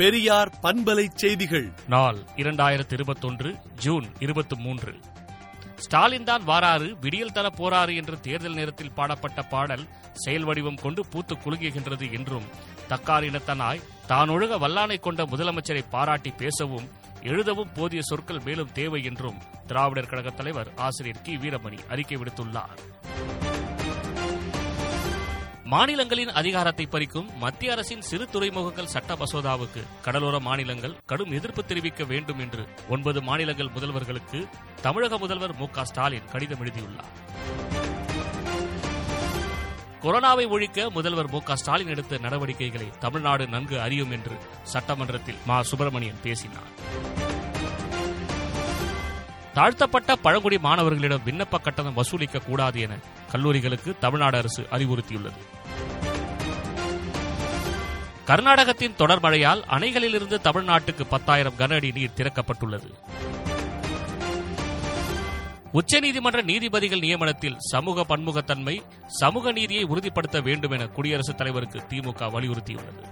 பெரியார் பண்பலை செய்திகள். நாள் இரண்டாயிரத்தி இருபத்தொன்று ஜூன் இருபத்தி மூன்று ஸ்டாலின் தான் வாராறு விடியல் தர போராறு என்று தேர்தல் நேரத்தில் பாடப்பட்ட பாடல் செயல் வடிவம் கொண்டு பூத்து குலுங்குகின்றது என்றும் தக்காரினத்தனாய் தான் ஒழுக வல்லானை கொண்ட முதலமைச்சரை பாராட்டி பேசவும் எழுதவும் போதிய சொற்கள் மேலும் தேவை என்றும் திராவிடர் கழக தலைவர் ஆசிரியர் கி. வீரமணி அறிக்கை விடுத்துள்ளார். மாநிலங்களின் அதிகாரத்தை பறிக்கும் மத்திய அரசின் சிறு துறைமுகங்கள் சட்ட மசோதாவுக்கு கடலோர மாநிலங்கள் கடும் எதிர்ப்பு தெரிவிக்க வேண்டும் என்று ஒன்பது மாநிலங்கள் முதல்வர்களுக்கு தமிழக முதல்வர் மு ஸ்டாலின் கடிதம் எழுதியுள்ளார். கொரோனாவை ஒழிக்க முதல்வர் மு ஸ்டாலின் எடுத்த நடவடிக்கைகளை தமிழ்நாடு நன்கு அறியும் என்று சட்டமன்றத்தில் மா சுப்பிரமணியன் பேசினார். தாழ்த்தப்பட்ட பழங்குடி மாணவர்களிடம் விண்ணப்ப கட்டணம் வசூலிக்க கூடாது என கல்லூரிகளுக்கு தமிழ்நாடு அரசு அறிவுறுத்தியுள்ளது. கர்நாடகத்தின் தொடர் மழையால் அணைகளிலிருந்து தமிழ்நாட்டுக்கு பத்தாயிரம் கன அடி நீர் திறக்கப்பட்டுள்ளது. உச்சநீதிமன்ற நீதிபதிகள் நியமனத்தில் சமூக பன்முகத்தன்மை சமூக நீதியை உறுதிப்படுத்த வேண்டும் என குடியரசுத் தலைவருக்கு திமுக வலியுறுத்தியுள்ளது.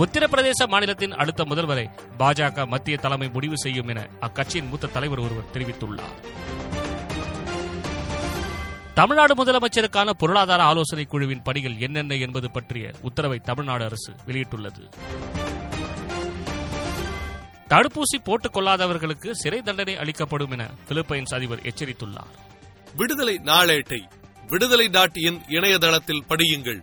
உத்தரப்பிரதேச மாநிலத்தின் அடுத்த முதல்வரை பாஜக மத்திய தலைமை முடிவு செய்யும் என அக்கட்சியின் மூத்த தலைவர் ஒருவர் தெரிவித்துள்ளார். தமிழ்நாடு முதலமைச்சருக்கான பொருளாதார ஆலோசனை குழுவின் பணிகள் என்னென்ன என்பது பற்றிய உத்தரவை தமிழ்நாடு அரசு வெளியிட்டுள்ளது. தடுப்பூசி போட்டுக் கொள்ளாதவர்களுக்கு சிறை தண்டனை அளிக்கப்படும் என பிலிப்பைன்ஸ் அதிபர் எச்சரித்துள்ளார். விடுதலை நாளேட்டை விடுதலை டாட் இன் இணையதளத்தில் படியுங்கள்.